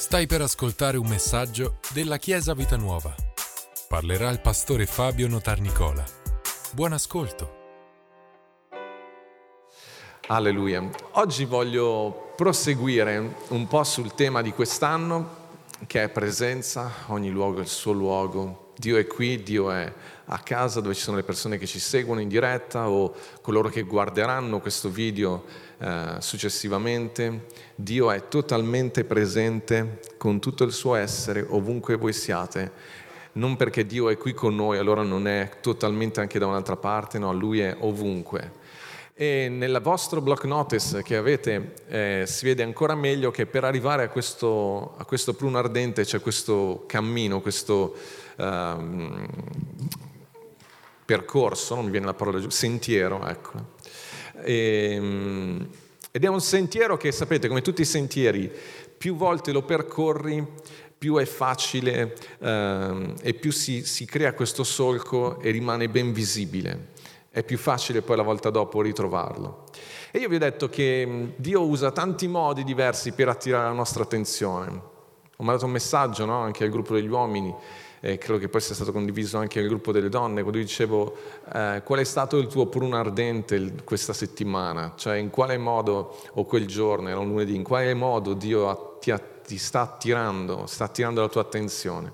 Stai per ascoltare un messaggio della Chiesa Vita Nuova. Parlerà il pastore Fabio Notarnicola. Buon ascolto. Alleluia. Oggi voglio proseguire un po' sul tema di quest'anno che è presenza, ogni luogo il suo luogo. Dio è qui, Dio è a casa dove ci sono le persone che ci seguono in diretta o coloro che guarderanno questo video eh, successivamente. Dio è totalmente presente con tutto il suo essere ovunque voi siate. Non perché Dio è qui con noi, allora non è totalmente anche da un'altra parte, no, Lui è ovunque. E nel vostro block notice che avete eh, si vede ancora meglio che per arrivare a questo, a questo pruno ardente c'è questo cammino, questo um, percorso, non mi viene la parola giusta, sentiero, ecco. E, ehm, ed è un sentiero che, sapete, come tutti i sentieri, più volte lo percorri, più è facile eh, e più si, si crea questo solco e rimane ben visibile. È più facile poi la volta dopo ritrovarlo. E io vi ho detto che Dio usa tanti modi diversi per attirare la nostra attenzione. Ho mandato un messaggio no? anche al gruppo degli uomini e credo che poi sia stato condiviso anche nel gruppo delle donne, quando dicevo eh, qual è stato il tuo pruno ardente questa settimana, cioè in quale modo, o quel giorno, era un lunedì, in quale modo Dio ti, ti sta attirando, sta attirando la tua attenzione.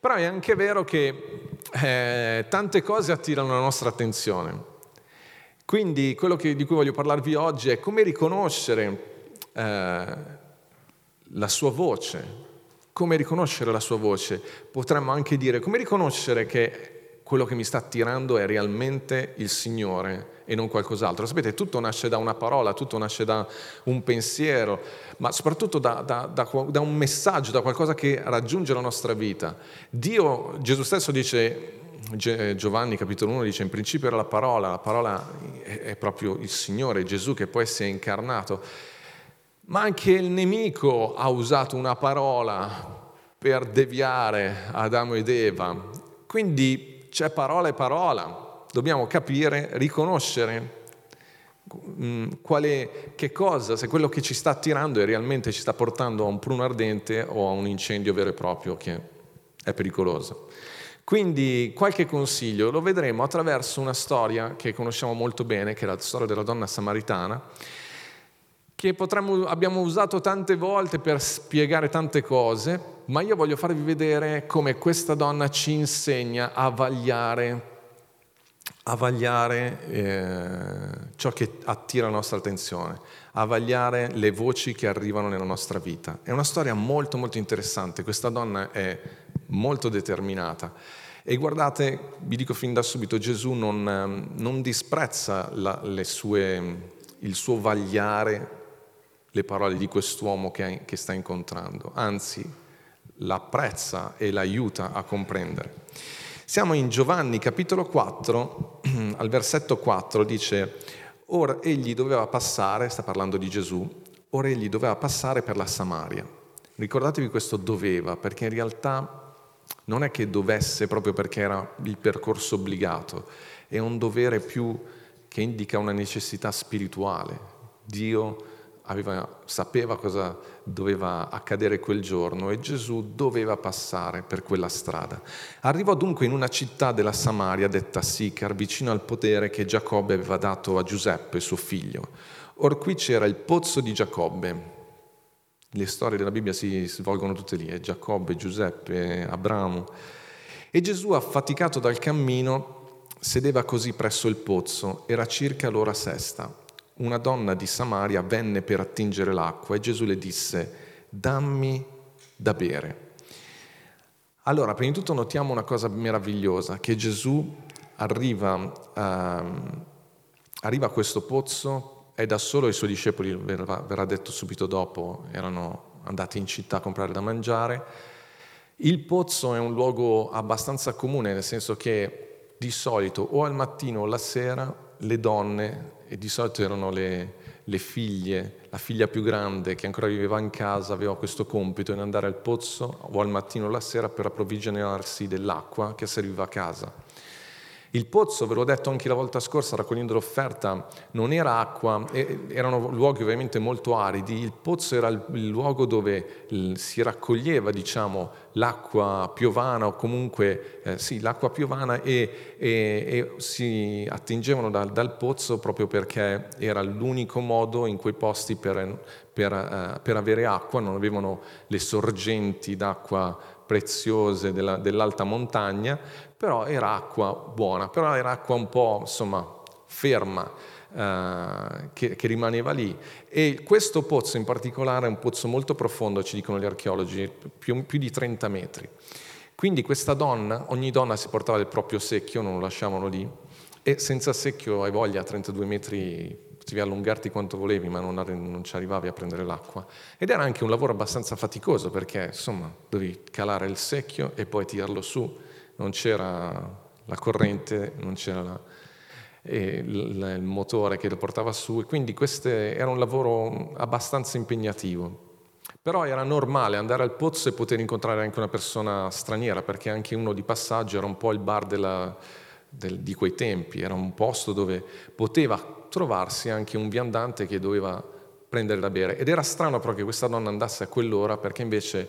Però è anche vero che eh, tante cose attirano la nostra attenzione. Quindi quello che, di cui voglio parlarvi oggi è come riconoscere eh, la sua voce, come riconoscere la sua voce? Potremmo anche dire come riconoscere che quello che mi sta attirando è realmente il Signore e non qualcos'altro. Sapete, tutto nasce da una parola, tutto nasce da un pensiero, ma soprattutto da, da, da, da un messaggio, da qualcosa che raggiunge la nostra vita. Dio, Gesù stesso dice, Giovanni capitolo 1 dice in principio era la parola, la parola è proprio il Signore Gesù che poi si è incarnato ma anche il nemico ha usato una parola per deviare Adamo ed Eva. Quindi c'è parola e parola, dobbiamo capire, riconoscere mm, quale, che cosa, se quello che ci sta attirando e realmente ci sta portando a un pruno ardente o a un incendio vero e proprio che è pericoloso. Quindi qualche consiglio lo vedremo attraverso una storia che conosciamo molto bene, che è la storia della donna samaritana, che potremmo, abbiamo usato tante volte per spiegare tante cose, ma io voglio farvi vedere come questa donna ci insegna a vagliare, a vagliare eh, ciò che attira la nostra attenzione, a vagliare le voci che arrivano nella nostra vita. È una storia molto molto interessante, questa donna è molto determinata. E guardate, vi dico fin da subito, Gesù non, non disprezza la, sue, il suo vagliare le parole di quest'uomo che, che sta incontrando, anzi l'apprezza e l'aiuta a comprendere. Siamo in Giovanni capitolo 4, al versetto 4 dice, ora egli doveva passare, sta parlando di Gesù, ora egli doveva passare per la Samaria. Ricordatevi questo doveva, perché in realtà non è che dovesse proprio perché era il percorso obbligato, è un dovere più che indica una necessità spirituale. Dio aveva, sapeva cosa doveva accadere quel giorno e Gesù doveva passare per quella strada. Arrivò dunque in una città della Samaria detta Sicar, vicino al potere che Giacobbe aveva dato a Giuseppe, suo figlio. Or qui c'era il pozzo di Giacobbe. Le storie della Bibbia si svolgono tutte lì, eh? Giacobbe, Giuseppe, Abramo. E Gesù, affaticato dal cammino, sedeva così presso il pozzo, era circa l'ora sesta una donna di Samaria venne per attingere l'acqua e Gesù le disse, dammi da bere. Allora, prima di tutto notiamo una cosa meravigliosa, che Gesù arriva, uh, arriva a questo pozzo e da solo i suoi discepoli, verrà, verrà detto subito dopo, erano andati in città a comprare da mangiare. Il pozzo è un luogo abbastanza comune, nel senso che di solito o al mattino o alla sera le donne e di solito erano le, le, figlie, la figlia più grande che ancora viveva in casa aveva questo compito di andare al pozzo o al mattino o alla sera per approvvigionarsi dell'acqua che serviva a casa. Il pozzo, ve l'ho detto anche la volta scorsa raccogliendo l'offerta, non era acqua, erano luoghi ovviamente molto aridi, il pozzo era il luogo dove si raccoglieva diciamo, l'acqua piovana o comunque eh, sì, l'acqua piovana e, e, e si attingevano dal, dal, pozzo proprio perché era l'unico modo in quei posti per, per, uh, per avere acqua, non avevano le sorgenti d'acqua preziose della, dell'alta montagna, però era acqua buona, però era acqua un po' insomma ferma. Uh, che, che, rimaneva lì e questo pozzo in particolare è un pozzo molto profondo, ci dicono gli archeologi, più, più di 30 metri. Quindi questa donna, ogni donna si portava il proprio secchio, non lo lasciavano lì, e senza secchio hai voglia a 32 metri potevi allungarti quanto volevi, ma non, non, ci arrivavi a prendere l'acqua. Ed era anche un lavoro abbastanza faticoso perché, insomma, dovevi calare il secchio e poi tirarlo su. Non c'era la corrente, non c'era la, il, il, motore che lo portava su, e quindi questo era un lavoro abbastanza impegnativo. Però era normale andare al pozzo e poter incontrare anche una persona straniera, perché anche uno di passaggio era un po' il bar della, del, di quei tempi, era un posto dove poteva trovarsi anche un viandante che doveva prendere da bere. Ed era strano però che questa donna andasse a quell'ora perché invece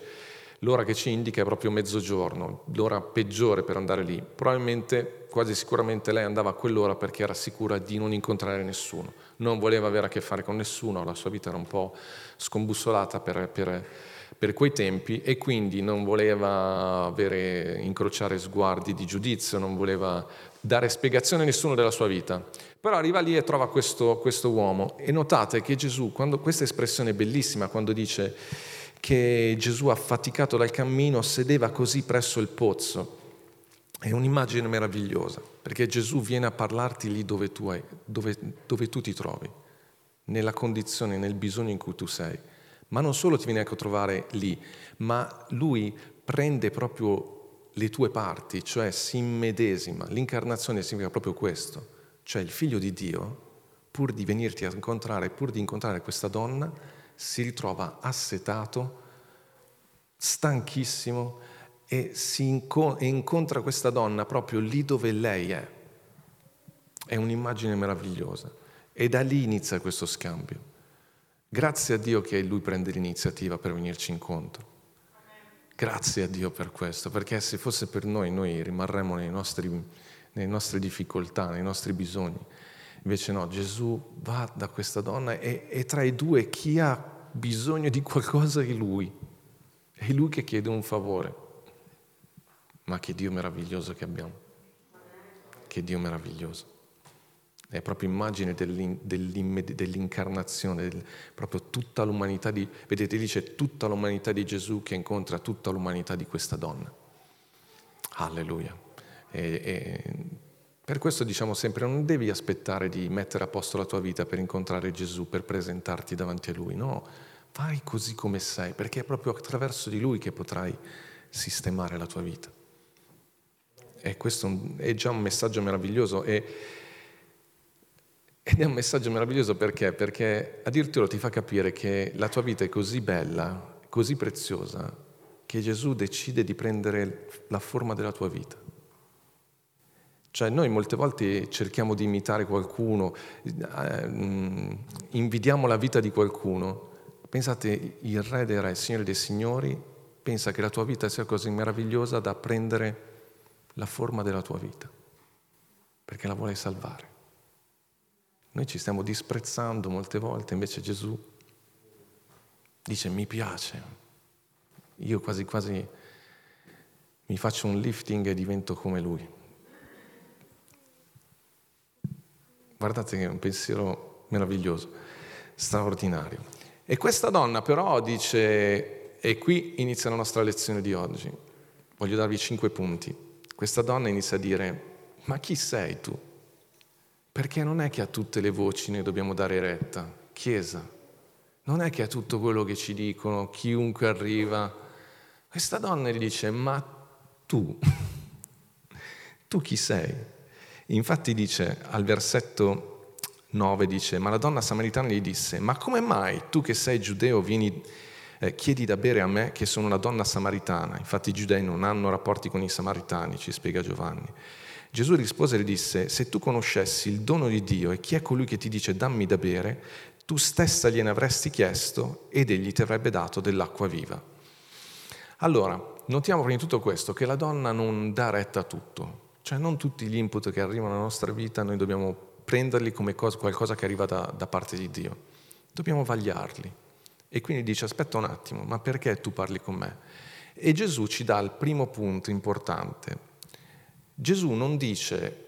l'ora che ci indica è proprio mezzogiorno, l'ora peggiore per andare lì. Probabilmente, quasi sicuramente lei andava a quell'ora perché era sicura di non incontrare nessuno, non voleva avere a che fare con nessuno, la sua vita era un po' scombussolata per, per, per quei tempi e quindi non voleva avere, incrociare sguardi di giudizio, non voleva dare spiegazione a nessuno della sua vita. Però arriva lì e trova questo, questo uomo e notate che Gesù, quando, questa espressione è bellissima quando dice che Gesù affaticato dal cammino sedeva così presso il pozzo, è un'immagine meravigliosa, perché Gesù viene a parlarti lì dove tu, hai, dove, dove tu ti trovi, nella condizione, nel bisogno in cui tu sei. Ma non solo ti viene a trovare lì, ma lui prende proprio le tue parti, cioè si immedesima. L'incarnazione significa proprio questo, cioè il figlio di Dio, pur di venirti a incontrare, pur di incontrare questa donna, si ritrova assetato, stanchissimo e, inco- e incontra questa donna proprio lì dove lei è. È un'immagine meravigliosa e da lì inizia questo scambio. Grazie a Dio che lui prende l'iniziativa per venirci incontro. Grazie a Dio per questo, perché se fosse per noi, noi rimarremmo nostri, nelle nostre difficoltà, nei nostri bisogni. Invece no, Gesù va da questa donna e, e tra i due chi ha bisogno di qualcosa è lui. È lui che chiede un favore. Ma che Dio meraviglioso che abbiamo. Che Dio meraviglioso è proprio immagine dell'incarnazione, del, proprio tutta l'umanità di, vedete, dice tutta l'umanità di Gesù che incontra tutta l'umanità di questa donna. Alleluia. E, e per questo diciamo sempre, non devi aspettare di mettere a posto la tua vita per incontrare Gesù, per presentarti davanti a Lui, no, vai così come sei, perché è proprio attraverso di Lui che potrai sistemare la tua vita. E questo è già un messaggio meraviglioso. E, ed è un messaggio meraviglioso perché? Perché addirittura ti fa capire che la tua vita è così bella, così preziosa, che Gesù decide di prendere la forma della tua vita. Cioè noi molte volte cerchiamo di imitare qualcuno, eh, invidiamo la vita di qualcuno. Pensate, il Re dei Re, il Signore dei Signori, pensa che la tua vita sia così meravigliosa da prendere la forma della tua vita, perché la vuole salvare. Noi ci stiamo disprezzando molte volte, invece Gesù dice mi piace. Io quasi quasi mi faccio un lifting e divento come lui. Guardate che è un pensiero meraviglioso, straordinario. E questa donna però dice, e qui inizia la nostra lezione di oggi, voglio darvi cinque punti. Questa donna inizia a dire, ma chi sei tu? Perché non è che a tutte le voci noi dobbiamo dare retta, Chiesa. Non è che a tutto quello che ci dicono, chiunque arriva. Questa donna gli dice, ma tu, tu chi sei? Infatti dice al versetto 9, dice, ma la donna samaritana gli disse, ma come mai tu che sei giudeo vieni, eh, chiedi da bere a me che sono una donna samaritana? Infatti i giudei non hanno rapporti con i samaritani, ci spiega Giovanni. Gesù rispose e le disse, se tu conoscessi il dono di Dio e chi è colui che ti dice dammi da bere, tu stessa gliene avresti chiesto ed egli ti avrebbe dato dell'acqua viva. Allora, notiamo prima di tutto questo, che la donna non dà retta a tutto, cioè non tutti gli input che arrivano nella nostra vita noi dobbiamo prenderli come cosa, qualcosa che arriva da, da parte di Dio, dobbiamo vagliarli. E quindi dice aspetta un attimo, ma perché tu parli con me? E Gesù ci dà il primo punto importante, Gesù non dice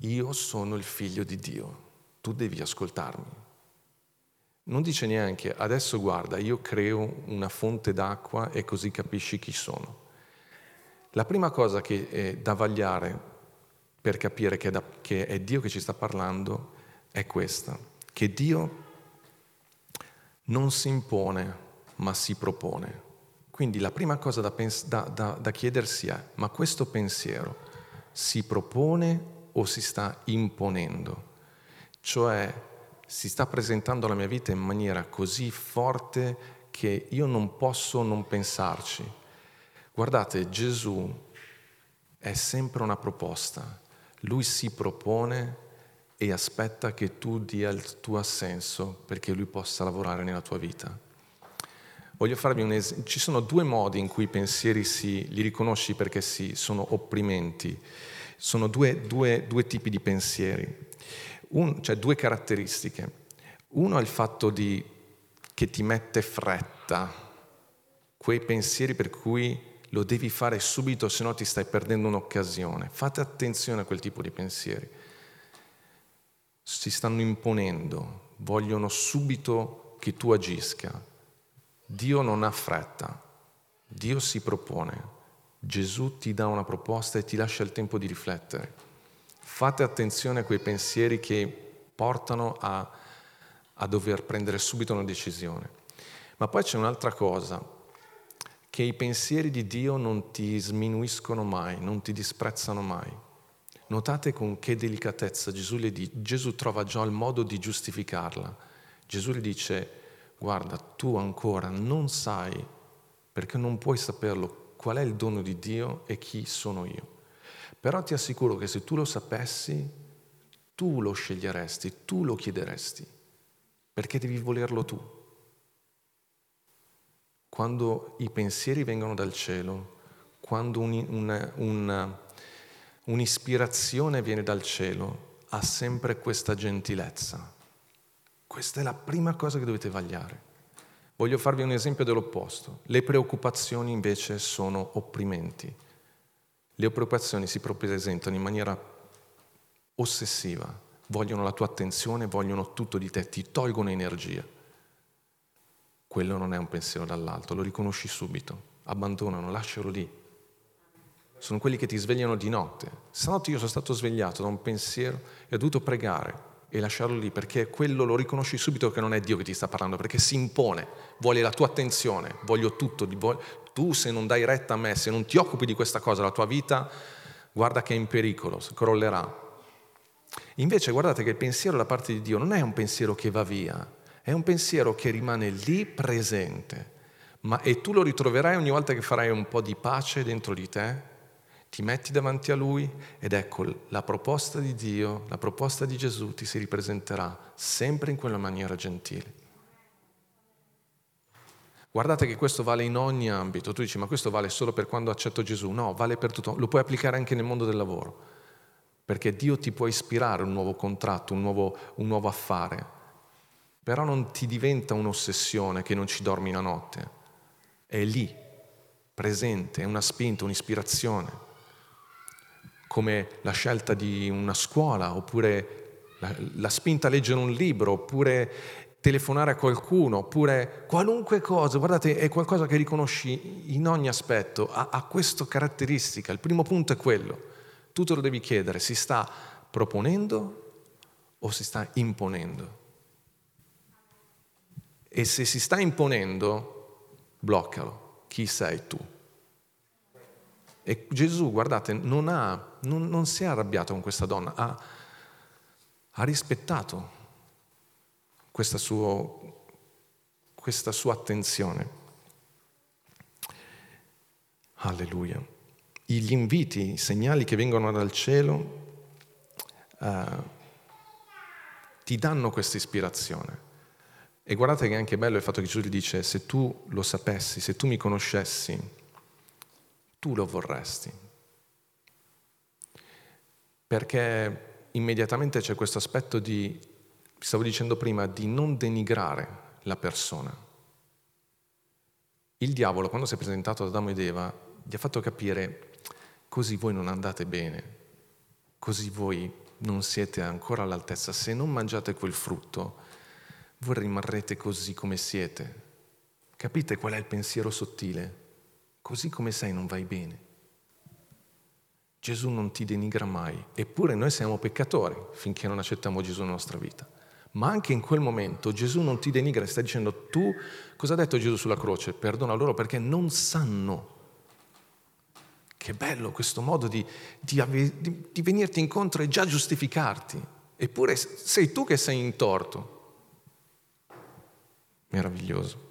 io sono il figlio di Dio, tu devi ascoltarmi. Non dice neanche adesso guarda, io creo una fonte d'acqua e così capisci chi sono. La prima cosa che è da vagliare per capire che è, da, che è Dio che ci sta parlando è questa, che Dio non si impone ma si propone. Quindi la prima cosa da, pens- da, da, da chiedersi è, ma questo pensiero si propone o si sta imponendo, cioè si sta presentando la mia vita in maniera così forte che io non posso non pensarci. Guardate, Gesù è sempre una proposta, lui si propone e aspetta che tu dia il tuo assenso perché lui possa lavorare nella tua vita. Voglio farvi un esempio. Ci sono due modi in cui i pensieri si, li riconosci perché si, sono opprimenti. Sono due, due, due tipi di pensieri, Un, cioè due caratteristiche. Uno è il fatto di, che ti mette fretta, quei pensieri per cui lo devi fare subito, se no ti stai perdendo un'occasione. Fate attenzione a quel tipo di pensieri. Si stanno imponendo, vogliono subito che tu agisca. Dio non ha fretta, Dio si propone. Gesù ti dà una proposta e ti lascia il tempo di riflettere. Fate attenzione a quei pensieri che portano a, a dover prendere subito una decisione. Ma poi c'è un'altra cosa, che i pensieri di Dio non ti sminuiscono mai, non ti disprezzano mai. Notate con che delicatezza Gesù, le dice, Gesù trova già il modo di giustificarla. Gesù le dice, guarda, tu ancora non sai, perché non puoi saperlo, qual è il dono di Dio e chi sono io. Però ti assicuro che se tu lo sapessi, tu lo sceglieresti, tu lo chiederesti, perché devi volerlo tu. Quando i pensieri vengono dal cielo, quando un, una, una, un'ispirazione viene dal cielo, ha sempre questa gentilezza questa è la prima cosa che dovete vagliare. Voglio farvi un esempio dell'opposto. Le preoccupazioni invece sono opprimenti. Le preoccupazioni si presentano in maniera ossessiva, vogliono la tua attenzione, vogliono tutto di te, ti tolgono energia. Quello non è un pensiero dall'alto, lo riconosci subito, abbandonano, lascialo lì. Sono quelli che ti svegliano di notte. Stanotte io sono stato svegliato da un pensiero e ho dovuto pregare e lasciarlo lì, perché quello lo riconosci subito che non è Dio che ti sta parlando, perché si impone, vuole la tua attenzione, voglio tutto, tu se non dai retta a me, se non ti occupi di questa cosa, la tua vita, guarda che è in pericolo, crollerà. Invece guardate che il pensiero da parte di Dio non è un pensiero che va via, è un pensiero che rimane lì presente, ma e tu lo ritroverai ogni volta che farai un po' di pace dentro di te, ti metti davanti a Lui ed ecco la proposta di Dio, la proposta di Gesù ti si ripresenterà sempre in quella maniera gentile. Guardate che questo vale in ogni ambito. Tu dici, ma questo vale solo per quando accetto Gesù? No, vale per tutto. Lo puoi applicare anche nel mondo del lavoro. Perché Dio ti può ispirare un nuovo contratto, un nuovo, un nuovo affare. Però non ti diventa un'ossessione che non ci dormi la notte. È lì, presente, è una spinta, un'ispirazione come la scelta di una scuola, oppure la, la spinta a leggere un libro, oppure telefonare a qualcuno, oppure qualunque cosa, guardate, è qualcosa che riconosci in ogni aspetto, ha, ha questa caratteristica. Il primo punto è quello, tu te lo devi chiedere, si sta proponendo o si sta imponendo? E se si sta imponendo, bloccalo. Chi sei tu? E Gesù, guardate, non, ha, non, non si è arrabbiato con questa donna, ha, ha rispettato questa, suo, questa sua attenzione. Alleluia. gli inviti, i segnali che vengono dal cielo uh, ti danno questa ispirazione. E guardate che è anche bello il fatto che Gesù gli dice, se tu lo sapessi, se tu mi conoscessi, tu lo vorresti. Perché immediatamente c'è questo aspetto di, stavo dicendo prima, di non denigrare la persona. Il diavolo, quando si è presentato ad Adamo ed Eva, gli ha fatto capire, così voi non andate bene, così voi non siete ancora all'altezza, se non mangiate quel frutto, voi rimarrete così come siete. Capite qual è il pensiero sottile? Così come sei non vai bene. Gesù non ti denigra mai, eppure noi siamo peccatori finché non accettiamo Gesù nella nostra vita. Ma anche in quel momento Gesù non ti denigra, sta dicendo tu, cosa ha detto Gesù sulla croce? Perdona loro perché non sanno. Che bello questo modo di, di, di, venirti incontro e già giustificarti. Eppure sei tu che sei in torto. Meraviglioso.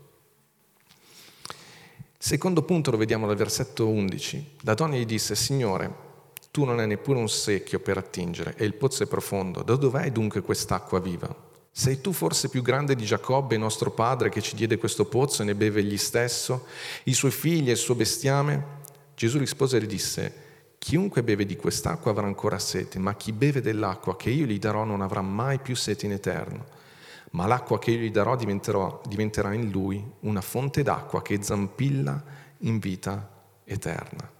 Secondo punto lo vediamo dal versetto 11. La donna gli disse, Signore, tu non hai neppure un secchio per attingere e il pozzo è profondo. Da dov'è dunque quest'acqua viva? Sei tu forse più grande di Giacobbe, nostro padre, che ci diede questo pozzo e ne beve egli stesso, i suoi figli e il suo bestiame? Gesù rispose e gli disse, chiunque beve di quest'acqua avrà ancora sete, ma chi beve dell'acqua che io gli darò non avrà mai più sete in eterno. Ma l'acqua che io gli darò diventerà in lui una fonte d'acqua che zampilla in vita eterna.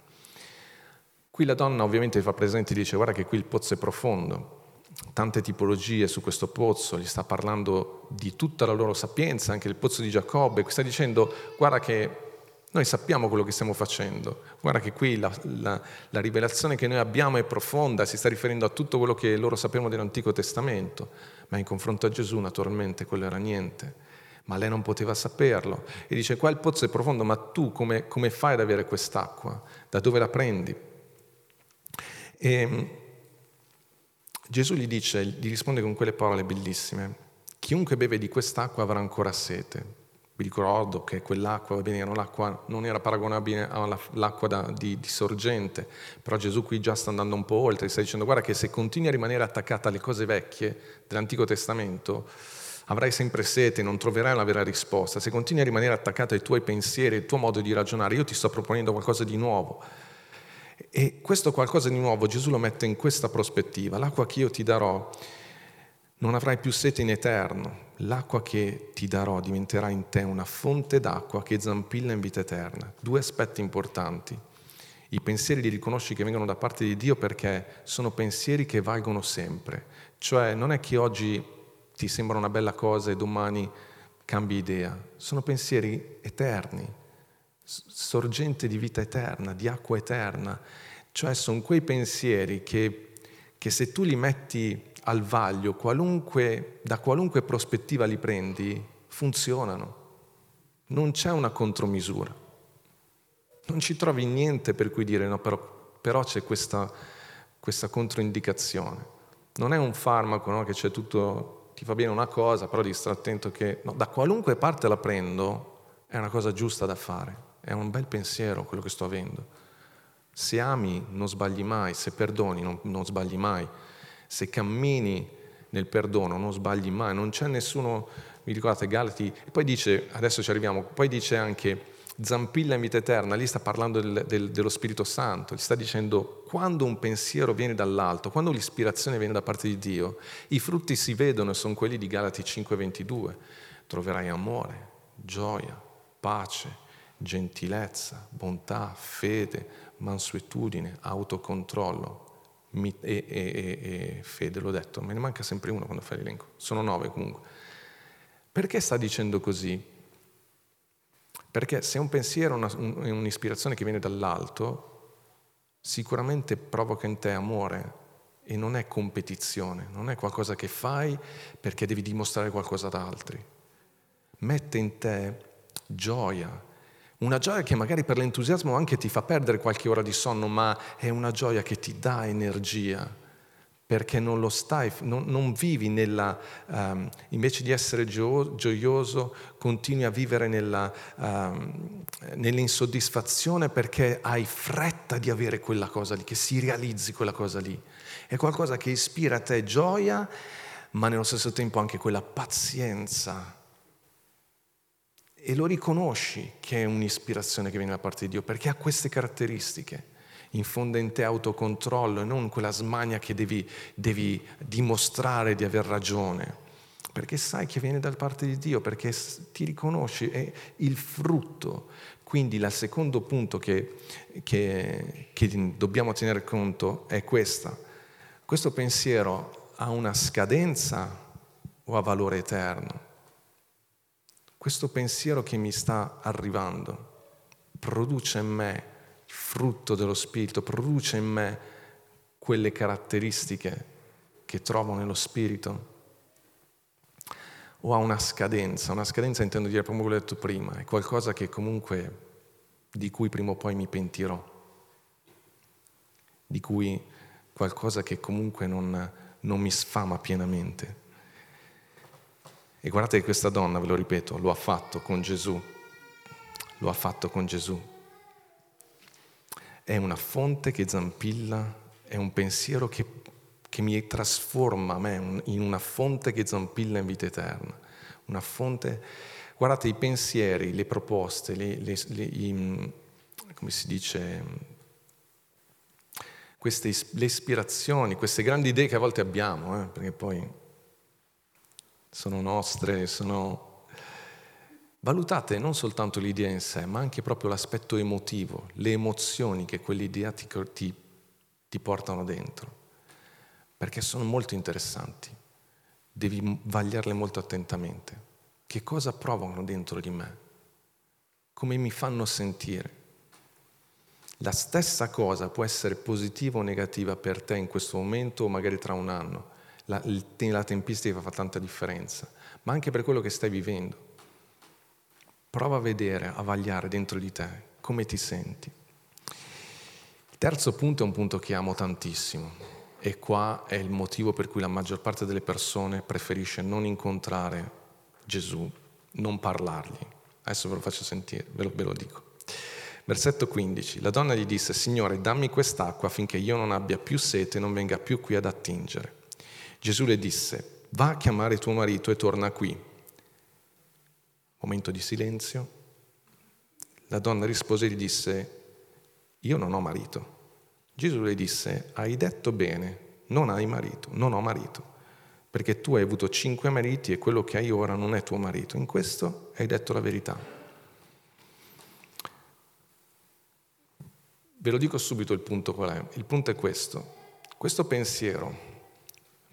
Qui la donna ovviamente fa presente e dice guarda che qui il pozzo è profondo, tante tipologie su questo pozzo, gli sta parlando di tutta la loro sapienza, anche il pozzo di Giacobbe, sta dicendo guarda che noi sappiamo quello che stiamo facendo, guarda che qui la, la, la, rivelazione che noi abbiamo è profonda, si sta riferendo a tutto quello che loro sapevano dell'Antico Testamento, ma in confronto a Gesù naturalmente quello era niente, ma lei non poteva saperlo. E dice qua il pozzo è profondo, ma tu come, come fai ad avere quest'acqua? Da dove la prendi? E ehm, Gesù gli dice, gli risponde con quelle parole bellissime, chiunque beve di quest'acqua avrà ancora sete. Vi ricordo che quell'acqua, va bene, l'acqua non era paragonabile all'acqua da, di, di, sorgente, però Gesù qui già sta andando un po' oltre, sta dicendo guarda che se continui a rimanere attaccata alle cose vecchie dell'Antico Testamento, avrai sempre sete, non troverai una vera risposta. Se continui a rimanere attaccato ai tuoi pensieri, al tuo modo di ragionare, io ti sto proponendo qualcosa di nuovo e questo qualcosa di nuovo Gesù lo mette in questa prospettiva. L'acqua che io ti darò non avrai più sete in eterno. L'acqua che ti darò diventerà in te una fonte d'acqua che zampilla in vita eterna. Due aspetti importanti. I pensieri li riconosci che vengono da parte di Dio perché sono pensieri che valgono sempre. Cioè non è che oggi ti sembra una bella cosa e domani cambi idea. Sono pensieri eterni, sorgente di vita eterna, di acqua eterna. Cioè sono quei pensieri che, che se tu li metti al vaglio, qualunque, da qualunque prospettiva li prendi, funzionano. Non c'è una contromisura. Non ci trovi niente per cui dire no, però, però c'è questa, questa, controindicazione. Non è un farmaco no, che c'è tutto, ti fa bene una cosa, però devi stare attento che no, da qualunque parte la prendo è una cosa giusta da fare. È un bel pensiero quello che sto avendo. Se ami non sbagli mai, se perdoni non, non sbagli mai, se cammini nel perdono non sbagli mai, non c'è nessuno, mi ricordate Galati, e poi dice, adesso ci arriviamo, poi dice anche zampilla in vita eterna, lì sta parlando del, del, dello Spirito Santo, gli sta dicendo quando un pensiero viene dall'alto, quando l'ispirazione viene da parte di Dio, i frutti si vedono e sono quelli di Galati 5:22, troverai amore, gioia, pace, gentilezza, bontà, fede, mansuetudine, autocontrollo e, e, e, e fede, l'ho detto, me ne manca sempre uno quando fai l'elenco, sono nove comunque. Perché sta dicendo così? Perché se un pensiero è un, un'ispirazione che viene dall'alto, sicuramente provoca in te amore e non è competizione, non è qualcosa che fai perché devi dimostrare qualcosa ad altri. Mette in te gioia, una gioia che magari per l'entusiasmo anche ti fa perdere qualche ora di sonno, ma è una gioia che ti dà energia perché non lo stai, non, non vivi nella, um, invece di essere gio- gioioso, continui a vivere nella, um, nell'insoddisfazione perché hai fretta di avere quella cosa lì, che si realizzi quella cosa lì. È qualcosa che ispira a te gioia, ma nello stesso tempo anche quella pazienza. E lo riconosci che è un'ispirazione che viene da parte di Dio, perché ha queste caratteristiche infonde in te autocontrollo e non quella smania che devi, devi dimostrare di aver ragione, perché sai che viene da parte di Dio, perché ti riconosci, è il frutto. Quindi il secondo punto che, che, che dobbiamo tenere conto è questa. Questo pensiero ha una scadenza o ha valore eterno? Questo pensiero che mi sta arrivando produce in me frutto dello Spirito, produce in me quelle caratteristiche che trovo nello Spirito? O ha una scadenza? Una scadenza intendo dire che ho detto prima, è qualcosa che comunque di cui prima o poi mi pentirò, di cui qualcosa che comunque non, non mi sfama pienamente. E guardate che questa donna, ve lo ripeto, lo ha fatto con Gesù, lo ha fatto con Gesù è una fonte che zampilla, è un pensiero che, che mi trasforma a me in una fonte che zampilla in vita eterna. Una fonte, guardate, i pensieri, le proposte, le, le, le, i, come si dice, queste, le ispirazioni, queste grandi idee che a volte abbiamo, eh, perché poi sono nostre, sono Valutate non soltanto l'idea in sé, ma anche proprio l'aspetto emotivo, le emozioni che quell'idea ti, ti, ti portano dentro, perché sono molto interessanti. Devi vagliarle molto attentamente. Che cosa provano dentro di me? Come mi fanno sentire? La stessa cosa può essere positiva o negativa per te in questo momento o magari tra un anno. La, la tempistica fa tanta differenza, ma anche per quello che stai vivendo. Prova a vedere, a vagliare dentro di te come ti senti. Il terzo punto è un punto che amo tantissimo e qua è il motivo per cui la maggior parte delle persone preferisce non incontrare Gesù, non parlargli. Adesso ve lo faccio sentire, ve lo, ve lo dico. Versetto 15. La donna gli disse, Signore, dammi quest'acqua affinché io non abbia più sete e non venga più qui ad attingere. Gesù le disse, va a chiamare tuo marito e torna qui. Momento di silenzio. La donna rispose e gli disse, io non ho marito. Gesù le disse, hai detto bene, non hai marito, non ho marito, perché tu hai avuto cinque mariti e quello che hai ora non è tuo marito. In questo hai detto la verità. Ve lo dico subito il punto qual è. Il punto è questo. Questo pensiero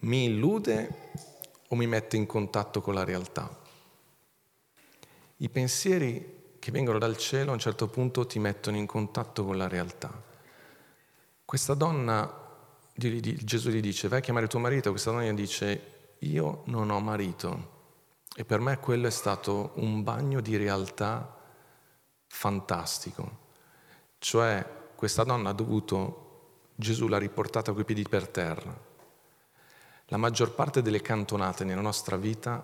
mi illude o mi mette in contatto con la realtà? I pensieri che vengono dal cielo a un certo punto ti mettono in contatto con la realtà. Questa donna, Gesù gli dice, vai a chiamare tuo marito, questa donna gli dice, io non ho marito. E per me quello è stato un bagno di realtà fantastico. Cioè, questa donna ha dovuto, Gesù l'ha riportata coi piedi per terra. La maggior parte delle cantonate nella nostra vita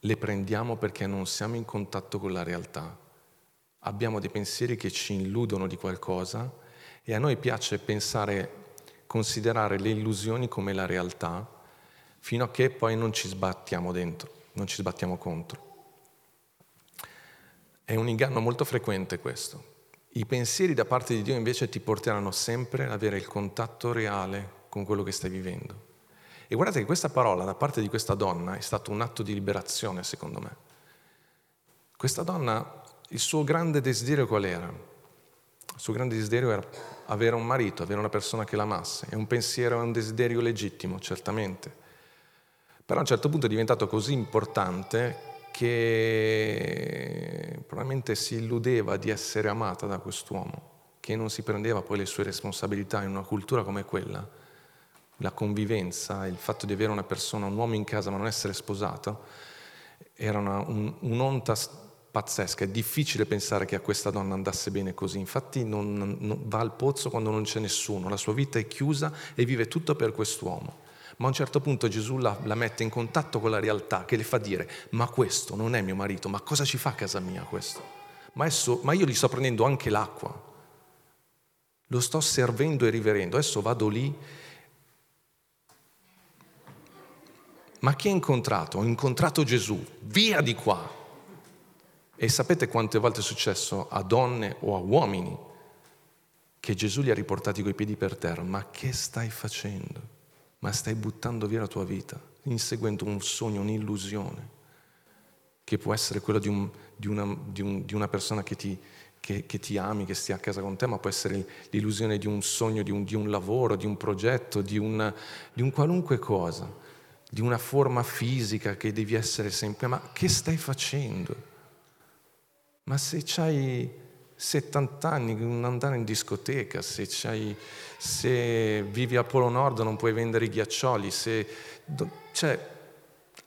le prendiamo perché non siamo in contatto con la realtà. Abbiamo dei pensieri che ci illudono di qualcosa e a noi piace pensare, considerare le illusioni come la realtà fino a che poi non ci sbattiamo dentro, non ci sbattiamo contro. È un inganno molto frequente questo. I pensieri da parte di Dio invece ti porteranno sempre ad avere il contatto reale con quello che stai vivendo. E guardate che questa parola da parte di questa donna è stato un atto di liberazione, secondo me. Questa donna, il suo grande desiderio qual era? Il suo grande desiderio era avere un marito, avere una persona che l'amasse. È un pensiero, è un desiderio legittimo, certamente. Però a un certo punto è diventato così importante che probabilmente si illudeva di essere amata da quest'uomo, che non si prendeva poi le sue responsabilità in una cultura come quella la convivenza, il fatto di avere una persona, un uomo in casa ma non essere sposato, era una, un, un'onta pazzesca, è difficile pensare che a questa donna andasse bene così, infatti non, non, va al pozzo quando non c'è nessuno, la sua vita è chiusa e vive tutto per quest'uomo. Ma a un certo punto Gesù la, la mette in contatto con la realtà che le fa dire, ma questo non è mio marito, ma cosa ci fa a casa mia questo? Ma, adesso, ma io gli sto prendendo anche l'acqua, lo sto servendo e riverendo, adesso vado lì. Ma chi ha incontrato? Ho incontrato Gesù, via di qua. E sapete quante volte è successo a donne o a uomini che Gesù li ha riportati coi piedi per terra? Ma che stai facendo? Ma stai buttando via la tua vita, inseguendo un sogno, un'illusione, che può essere quello di, un, di, una, di, un, di una, persona che ti, che, che ti, ami, che stia a casa con te, ma può essere l'illusione di un sogno, di un, lavoro, di un progetto, di un qualunque cosa, di una forma fisica che devi essere sempre. Ma che stai facendo? Ma se hai 70 anni, non andare in discoteca, se, se, vivi a Polo Nord non puoi vendere i ghiaccioli, se, cioè,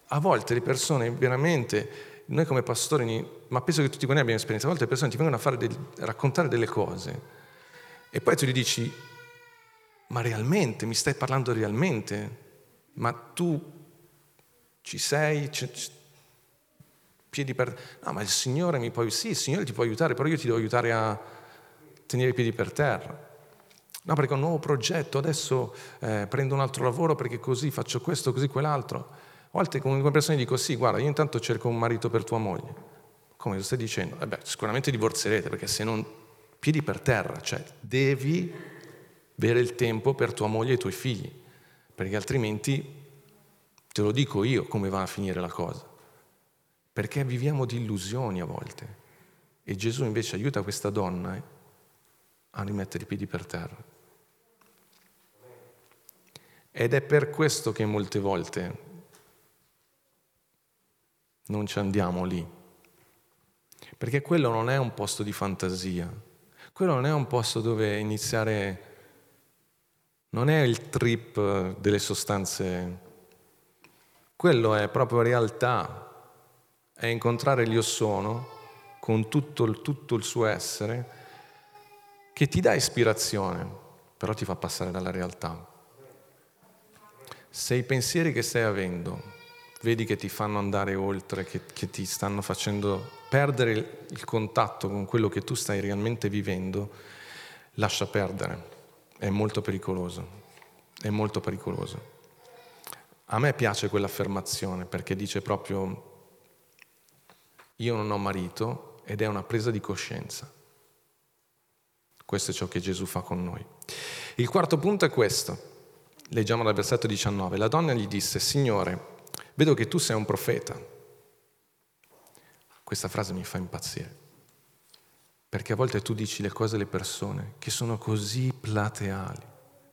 a volte le persone veramente, noi come pastori, ma penso che tutti quanti abbiamo esperienza, a volte le persone ti vengono a, del, raccontare delle cose e poi tu gli dici, ma realmente, mi stai parlando realmente? Ma tu ci sei? Ci, piedi per... No, ma il Signore mi può... Sì, il Signore ti può aiutare, però io ti devo aiutare a tenere i piedi per terra. No, perché ho un nuovo progetto, adesso eh, prendo un altro lavoro perché così faccio questo, così quell'altro. A volte con le persone dico sì, guarda, io intanto cerco un marito per tua moglie. Come lo stai dicendo? Eh beh, sicuramente divorzerete perché se non piedi per terra, cioè devi avere il tempo per tua moglie e i tuoi figli, perché altrimenti te lo dico io come va a finire la cosa perché viviamo di illusioni a volte. E Gesù invece aiuta questa donna eh, a rimettere i piedi per terra. Ed è per questo che molte volte non ci andiamo lì. Perché quello non è un posto di fantasia, quello non è un posto dove iniziare, non è il trip delle sostanze, quello è proprio realtà, è incontrare il io sono con tutto il, tutto il suo essere che ti dà ispirazione, però ti fa passare dalla realtà. Se i pensieri che stai avendo vedi che ti fanno andare oltre, che, che ti stanno facendo perdere il, il contatto con quello che tu stai realmente vivendo, lascia perdere, è molto pericoloso, è molto pericoloso. A me piace quell'affermazione perché dice proprio io non ho marito ed è una presa di coscienza. Questo è ciò che Gesù fa con noi. Il quarto punto è questo. Leggiamo dal versetto 19. La donna gli disse, Signore, vedo che tu sei un profeta. Questa frase mi fa impazzire. Perché a volte tu dici le cose alle persone che sono così plateali,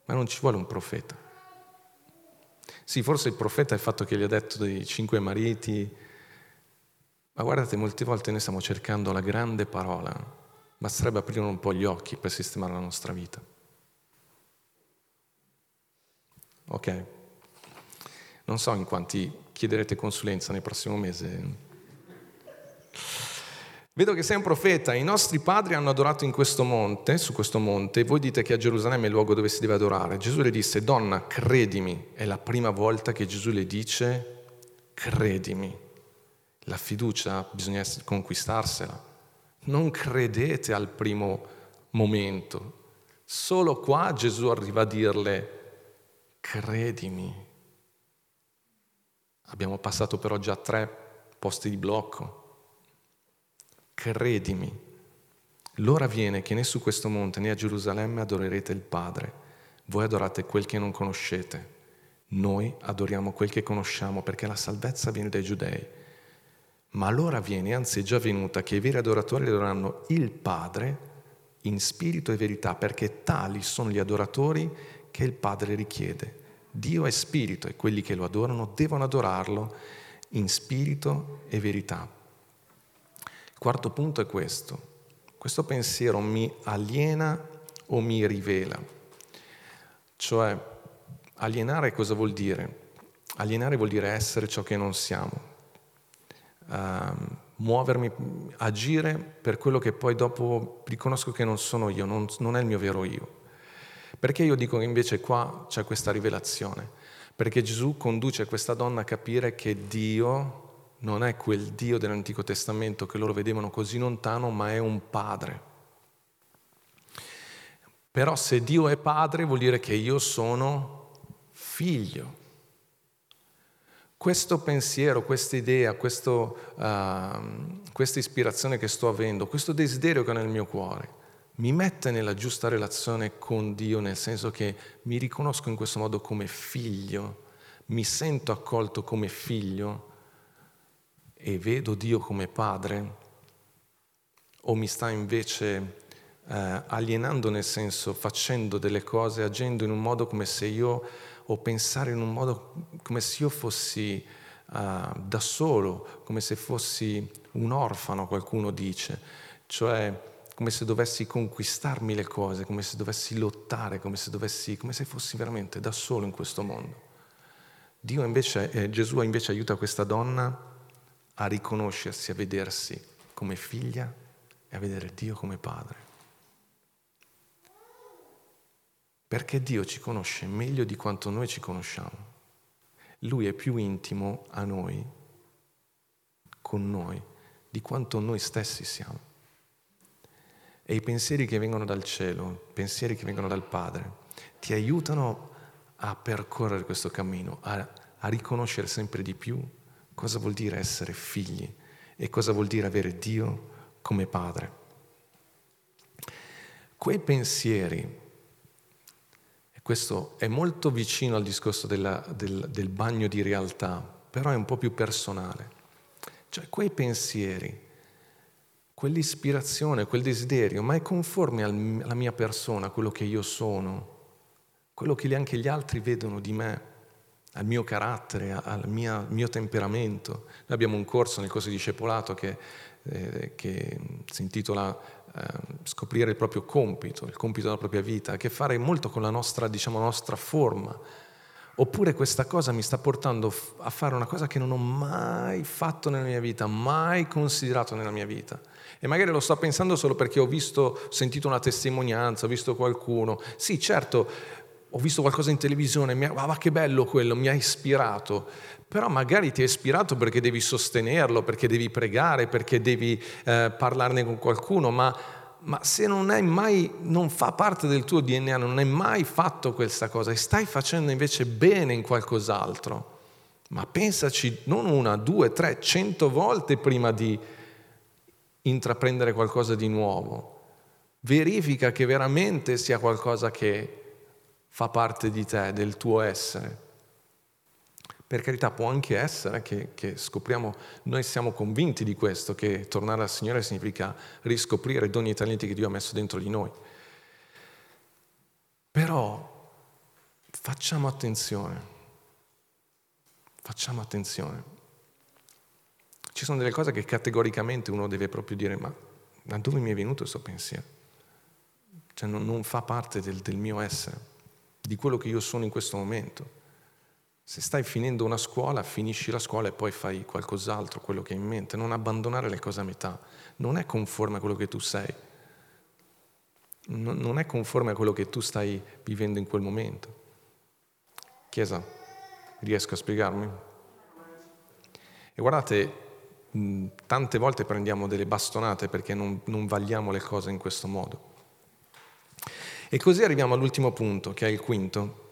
ma non ci vuole un profeta. Sì, forse il profeta è il fatto che gli ha detto dei cinque mariti, ma guardate, molte volte noi stiamo cercando la grande parola, basterebbe aprire un po' gli occhi per sistemare la nostra vita. Ok? Non so in quanti chiederete consulenza nel prossimo mese. Vedo che sei un profeta, i nostri padri hanno adorato in questo monte, su questo monte, e voi dite che a Gerusalemme è il luogo dove si deve adorare. Gesù le disse, donna, credimi, è la prima volta che Gesù le dice, credimi. La fiducia bisogna conquistarsela. Non credete al primo momento. Solo qua Gesù arriva a dirle, credimi. Abbiamo passato però già tre posti di blocco. Credimi. L'ora viene che né su questo monte né a Gerusalemme adorerete il Padre. Voi adorate quel che non conoscete. Noi adoriamo quel che conosciamo perché la salvezza viene dai giudei. Ma l'ora viene, anzi è già venuta, che i veri adoratori adoreranno il Padre in spirito e verità, perché tali sono gli adoratori che il Padre richiede. Dio è spirito e quelli che lo adorano devono adorarlo in spirito e verità. Quarto punto è questo. Questo pensiero mi aliena o mi rivela. Cioè, alienare cosa vuol dire? Alienare vuol dire essere ciò che non siamo uh, muovermi, agire per quello che poi dopo riconosco che non sono io, non, non è il mio vero io. Perché io dico che invece qua c'è questa rivelazione? Perché Gesù conduce questa donna a capire che Dio non è quel Dio dell'Antico Testamento che loro vedevano così lontano, ma è un padre. Però se Dio è padre vuol dire che io sono figlio. Questo pensiero, questa idea, questo, uh, questa ispirazione che sto avendo, questo desiderio che ho nel mio cuore, mi mette nella giusta relazione con Dio, nel senso che mi riconosco in questo modo come figlio, mi sento accolto come figlio e vedo Dio come padre, o mi sta invece eh, alienando nel senso facendo delle cose, agendo in un modo come se io, o pensare in un modo come se io fossi uh, da solo, come se fossi un orfano, qualcuno dice, cioè come se dovessi conquistarmi le cose, come se dovessi lottare, come se, dovessi, come se fossi veramente da solo in questo mondo. Dio invece, eh, Gesù invece aiuta questa donna a riconoscersi, a vedersi come figlia e a vedere Dio come padre. Perché Dio ci conosce meglio di quanto noi ci conosciamo. Lui è più intimo a noi, con noi, di quanto noi stessi siamo. E i pensieri che vengono dal cielo, pensieri che vengono dal Padre, ti aiutano a percorrere questo cammino, a, a riconoscere sempre di più cosa vuol dire essere figli e cosa vuol dire avere Dio come padre. Quei pensieri, e questo è molto vicino al discorso della, del, del bagno di realtà, però è un po' più personale, cioè quei pensieri, quell'ispirazione, quel desiderio, ma è conforme alla mia persona, quello che io sono, quello che anche gli altri vedono di me al mio carattere, al mio, mio temperamento. Noi abbiamo un corso nel corso di discepolato che, eh, che si intitola eh, Scoprire il proprio compito, il compito della propria vita, che fare molto con la nostra, diciamo, nostra forma. Oppure questa cosa mi sta portando a fare una cosa che non ho mai fatto nella mia vita, mai considerato nella mia vita. E magari lo sto pensando solo perché ho visto, sentito una testimonianza, ho visto qualcuno. Sì, certo, ho visto qualcosa in televisione, mi ha, ah, che bello quello, mi ha ispirato. Però magari ti ha ispirato perché devi sostenerlo, perché devi pregare, perché devi eh, parlarne con qualcuno, ma, ma se non, mai, non fa parte del tuo DNA, non hai mai fatto questa cosa e stai facendo invece bene in qualcos'altro, ma pensaci non una, due, tre, cento volte prima di intraprendere qualcosa di nuovo. Verifica che veramente sia qualcosa che fa parte di te, del tuo essere. Per carità può anche essere che, che, scopriamo, noi siamo convinti di questo, che tornare al Signore significa riscoprire doni e talenti che Dio ha messo dentro di noi. Però facciamo attenzione, facciamo attenzione. Ci sono delle cose che categoricamente uno deve proprio dire, ma da dove mi è venuto questo pensiero? Cioè non, non fa parte del, del mio essere di quello che io sono in questo momento. Se stai finendo una scuola, finisci la scuola e poi fai qualcos'altro, quello che hai in mente. Non abbandonare le cose a metà. Non è conforme a quello che tu sei. Non è conforme a quello che tu stai vivendo in quel momento. Chiesa, riesco a spiegarmi? E guardate, tante volte prendiamo delle bastonate perché non, non vagliamo le cose in questo modo. E così arriviamo all'ultimo punto, che è il quinto.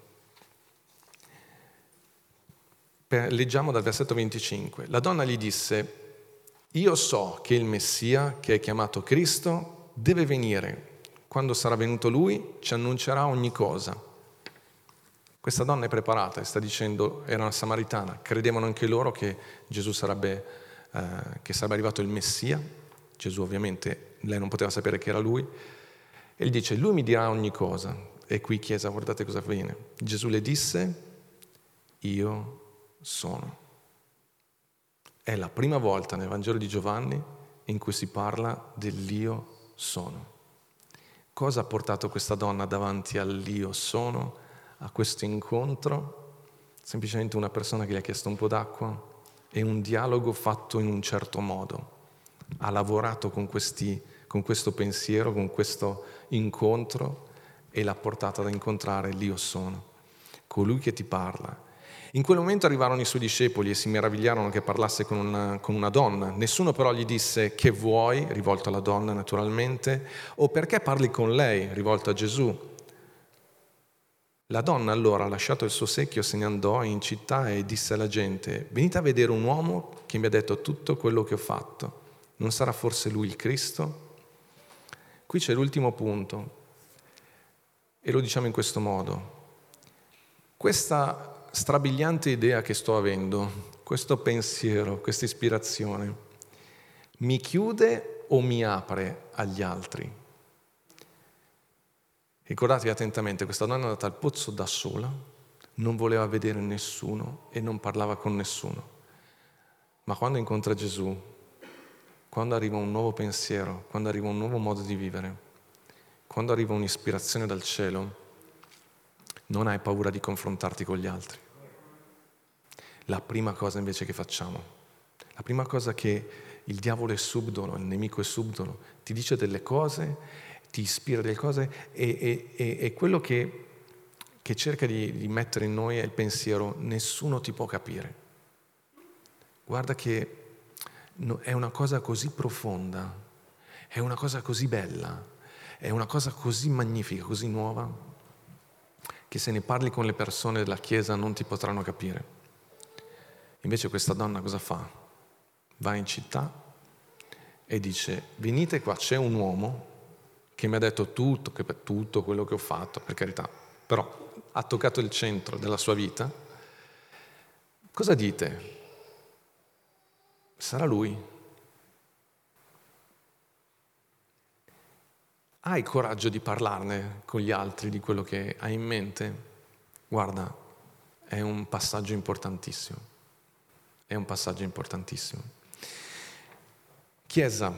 Leggiamo dal versetto 25. La donna gli disse, io so che il Messia, che è chiamato Cristo, deve venire. Quando sarà venuto lui, ci annuncerà ogni cosa. Questa donna è preparata e sta dicendo, era una samaritana, credevano anche loro che Gesù sarebbe, eh, che sarebbe arrivato il Messia. Gesù ovviamente, lei non poteva sapere che era lui, e gli dice, lui mi dirà ogni cosa. E qui Chiesa, guardate cosa avviene. Gesù le disse, io sono. È la prima volta nel Vangelo di Giovanni in cui si parla dell'io sono. Cosa ha portato questa donna davanti all'io sono, a questo incontro? Semplicemente una persona che gli ha chiesto un po' d'acqua e un dialogo fatto in un certo modo. ha lavorato con, questi, con questo pensiero, con questo incontro e l'ha portata ad incontrare l'Io sono, colui che ti parla. In quel momento arrivarono i suoi discepoli e si meravigliarono che parlasse con una, con una, donna. Nessuno però gli disse che vuoi, rivolto alla donna naturalmente, o perché parli con lei, rivolto a Gesù. La donna allora, lasciato il suo secchio, se ne andò in città e disse alla gente, venite a vedere un uomo che mi ha detto tutto quello che ho fatto. Non sarà forse lui il Cristo? Qui c'è l'ultimo punto e lo diciamo in questo modo. Questa strabiliante idea che sto avendo, questo pensiero, questa ispirazione, mi chiude o mi apre agli altri? Ricordatevi attentamente, questa donna è andata al pozzo da sola, non voleva vedere nessuno e non parlava con nessuno. Ma quando incontra Gesù, quando arriva un nuovo pensiero, quando arriva un nuovo modo di vivere, quando arriva un'ispirazione dal cielo, non hai paura di confrontarti con gli altri. La prima cosa invece che facciamo, la prima cosa che il diavolo è subdolo, il nemico è subdolo, ti dice delle cose ti ispira delle cose e, e, e quello che, che cerca di, di mettere in noi è il pensiero, nessuno ti può capire. Guarda che è una cosa così profonda, è una cosa così bella, è una cosa così magnifica, così nuova, che se ne parli con le persone della Chiesa non ti potranno capire. Invece questa donna cosa fa? Va in città e dice, venite qua, c'è un uomo che mi ha detto tutto, che tutto quello che ho fatto, per carità, però ha toccato il centro della sua vita, cosa dite? Sarà lui? Hai coraggio di parlarne con gli altri di quello che hai in mente? Guarda, è un passaggio importantissimo. È un passaggio importantissimo. Chiesa,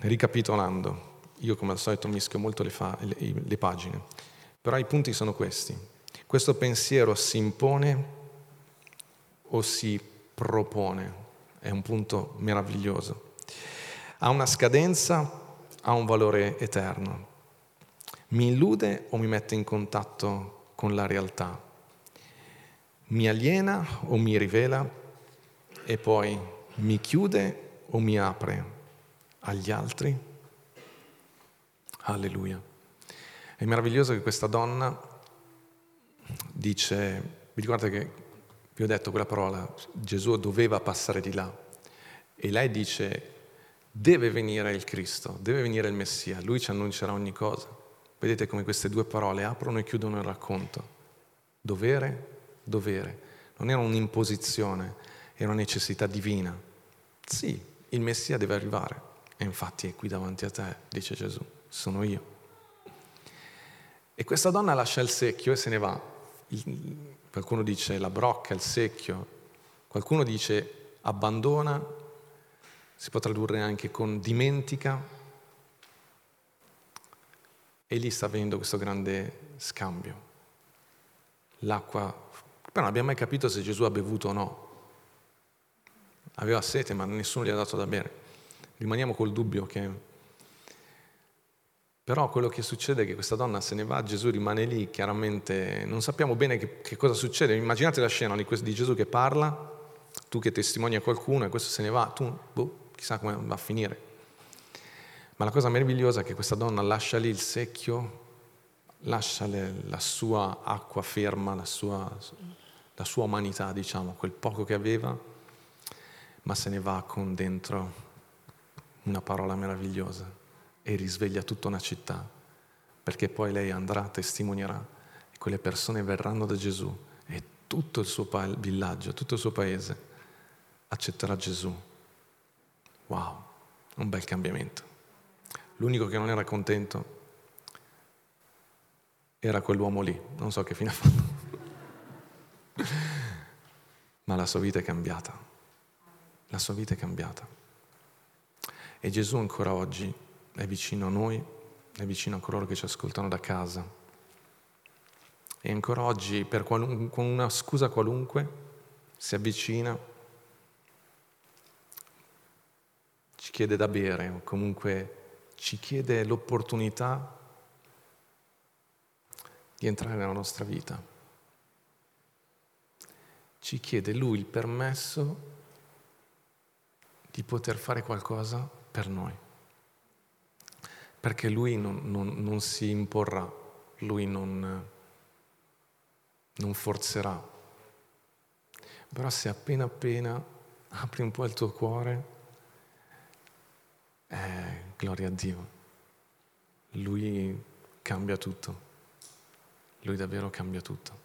ricapitolando, io come al solito mischio molto le, fa, le, le pagine, però i punti sono questi. Questo pensiero si impone o si propone? È un punto meraviglioso. Ha una scadenza, ha un valore eterno. Mi illude o mi mette in contatto con la realtà? Mi aliena o mi rivela? E poi mi chiude o mi apre agli altri? Alleluia. È meraviglioso che questa donna dice, vi ricordate che vi ho detto quella parola, Gesù doveva passare di là e lei dice, deve venire il Cristo, deve venire il Messia, lui ci annuncerà ogni cosa. Vedete come queste due parole aprono e chiudono il racconto. Dovere, dovere. Non era un'imposizione, era una necessità divina. Sì, il Messia deve arrivare e infatti è qui davanti a te, dice Gesù sono io. E questa donna lascia il secchio e se ne va. Qualcuno dice la brocca, il secchio, qualcuno dice abbandona, si può tradurre anche con dimentica. E lì sta avvenendo questo grande scambio. L'acqua, però non abbiamo mai capito se Gesù ha bevuto o no. Aveva sete, ma nessuno gli ha dato da bere. Rimaniamo col dubbio che però quello che succede è che questa donna se ne va, Gesù rimane lì, chiaramente non sappiamo bene che, che cosa succede. Immaginate la scena di, di, Gesù che parla, tu che testimoni a qualcuno e questo se ne va, tu boh, chissà come va a finire. Ma la cosa meravigliosa è che questa donna lascia lì il secchio, lascia le, la sua acqua ferma, la sua, la sua umanità, diciamo, quel poco che aveva, ma se ne va con dentro una parola meravigliosa e risveglia tutta una città, perché poi lei andrà, testimonierà e quelle persone verranno da Gesù e tutto il suo villaggio, tutto il suo paese accetterà Gesù. Wow, un bel cambiamento. L'unico che non era contento era quell'uomo lì, non so che fine ha fatto. Ma la sua vita è cambiata. La sua vita è cambiata. E Gesù ancora oggi è vicino a noi, è vicino a coloro che ci ascoltano da casa. E ancora oggi, qualun- con una scusa qualunque, si avvicina, ci chiede da bere o comunque ci chiede l'opportunità di entrare nella nostra vita. Ci chiede lui il permesso di poter fare qualcosa per noi, perché lui non, non, non si imporrà, lui non, non forzerà. Però se appena appena apri un po' il tuo cuore, eh, gloria a Dio. Lui cambia tutto. Lui davvero cambia tutto.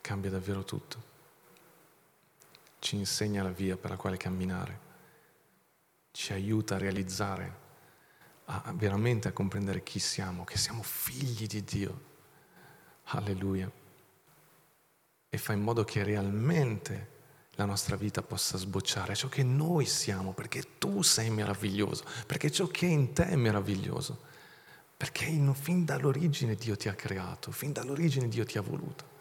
Cambia davvero tutto. Ci insegna la via per la quale camminare. Ci aiuta a realizzare, a, veramente a comprendere chi siamo, che siamo figli di Dio. Alleluia. E fa in modo che realmente la nostra vita possa sbocciare ciò che noi siamo, perché tu sei meraviglioso, perché ciò che è in te è meraviglioso, perché in, fin dall'origine Dio ti ha creato, fin dall'origine Dio ti ha voluto.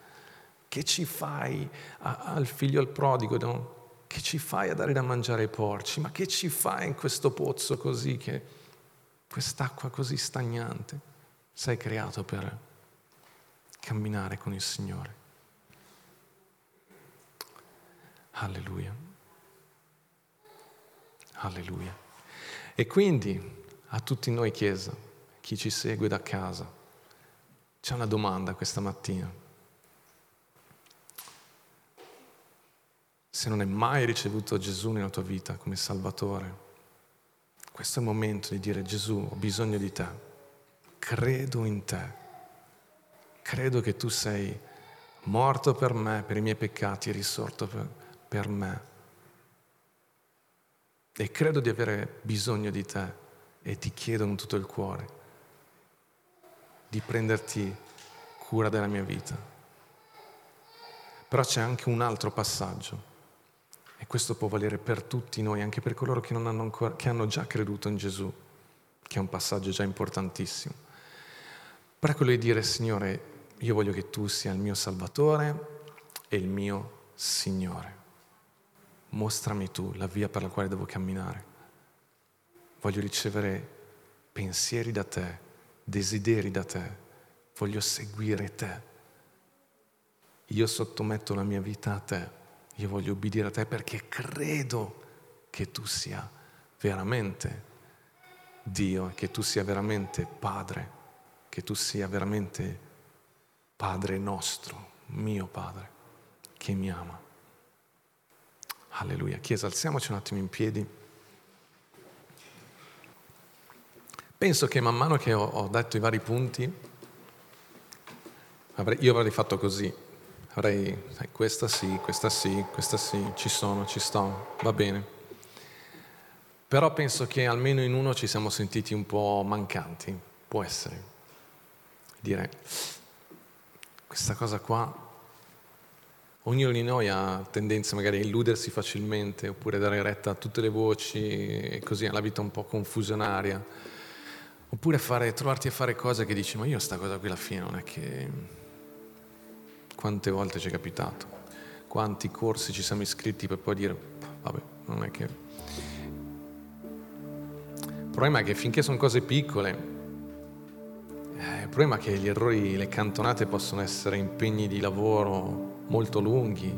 Che ci fai a, al figlio al prodigo? No? Che ci fai a dare da mangiare ai porci? Ma che ci fai in questo pozzo così, che, quest'acqua così stagnante? Sei creato per camminare con il Signore. Alleluia. Alleluia. E quindi a tutti noi Chiesa, chi ci segue da casa, c'è una domanda questa mattina. Se non hai mai ricevuto Gesù nella tua vita come Salvatore, questo è il momento di dire Gesù, ho bisogno di te, credo in te, credo che tu sei morto per me, per i miei peccati, risorto per, per me. E credo di avere bisogno di te e ti chiedo con tutto il cuore di prenderti cura della mia vita. Però c'è anche un altro passaggio e questo può valere per tutti noi, anche per coloro che, hanno, ancora, che hanno già creduto in Gesù, che è un passaggio già importantissimo. Però quello di dire, Signore, io voglio che tu sia il mio Salvatore e il mio Signore mostrami tu la via per la quale devo camminare. Voglio ricevere pensieri da te, desideri da te, voglio seguire te. Io sottometto la mia vita a te, io voglio obbedire a te perché credo che tu sia veramente Dio, che tu sia veramente Padre, che tu sia veramente Padre nostro, mio Padre, che mi ama. Alleluia. Chiesa, alziamoci un attimo in piedi. Penso che man mano che ho, ho detto i vari punti, io avrei fatto così. Avrei, questa sì, questa sì, questa sì, ci sono, ci sto, va bene. Però penso che almeno in uno ci siamo sentiti un po' mancanti, può essere. Dire, questa cosa qua Ognuno di noi ha tendenza magari a illudersi facilmente oppure dare retta a tutte le voci e così alla vita un po' confusionaria. Oppure fare, trovarti a fare cose che dici, ma io sta cosa qui alla fine non è che... Quante volte ci è capitato? Quanti corsi ci siamo iscritti per poi dire, vabbè, non è che... Il problema è che finché sono cose piccole, eh, il problema è che gli errori, le cantonate possono essere impegni di lavoro molto lunghi,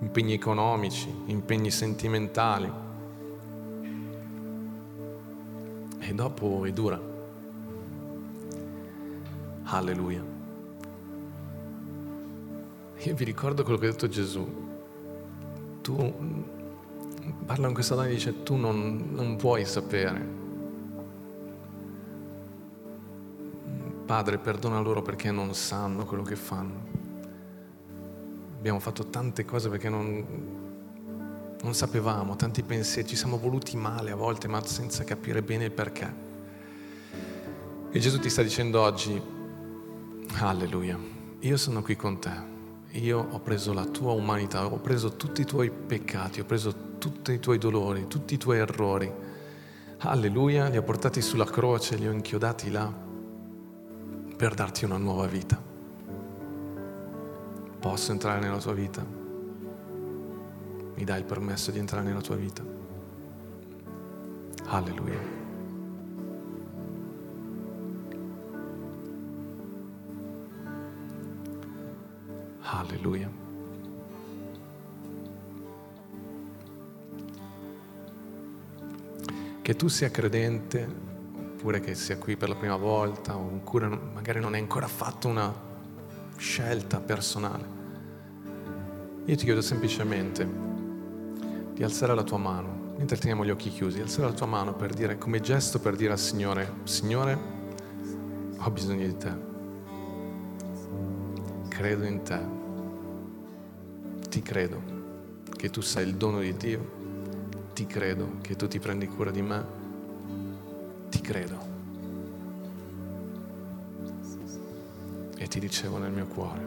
impegni economici, impegni sentimentali. E dopo è dura. Alleluia. Io vi ricordo quello che ha detto Gesù. Tu, parla in questa donna e dice, tu non, non puoi sapere. Padre, perdona loro perché non sanno quello che fanno abbiamo fatto tante cose perché non, non sapevamo, tanti pensieri, ci siamo voluti male a volte, ma senza capire bene il perché. E Gesù ti sta dicendo oggi, alleluia, io sono qui con te, io ho preso la tua umanità, ho preso tutti i tuoi peccati, ho preso tutti i tuoi dolori, tutti i tuoi errori. Alleluia, li ho portati sulla croce, li ho inchiodati là per darti una nuova vita. Posso entrare nella tua vita? Mi dai il permesso di entrare nella tua vita? Alleluia. Alleluia. Che tu sia credente, oppure che sia qui per la prima volta, oppure magari non hai ancora fatto una scelta personale. Io ti chiedo semplicemente di alzare la tua mano, mentre teniamo gli occhi chiusi, alzare la tua mano per dire, come gesto per dire al Signore, Signore, ho bisogno di te, credo in te, ti credo che tu sei il dono di Dio, ti credo che tu ti prendi cura di me, ti credo. E ti ricevo nel mio cuore.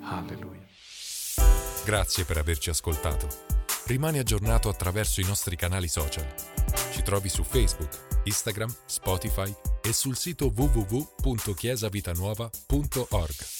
Alleluia. Grazie per averci ascoltato. Rimani aggiornato attraverso i nostri canali social. Ci trovi su Facebook, Instagram, Spotify e sul sito www.chiesavitanuova.org.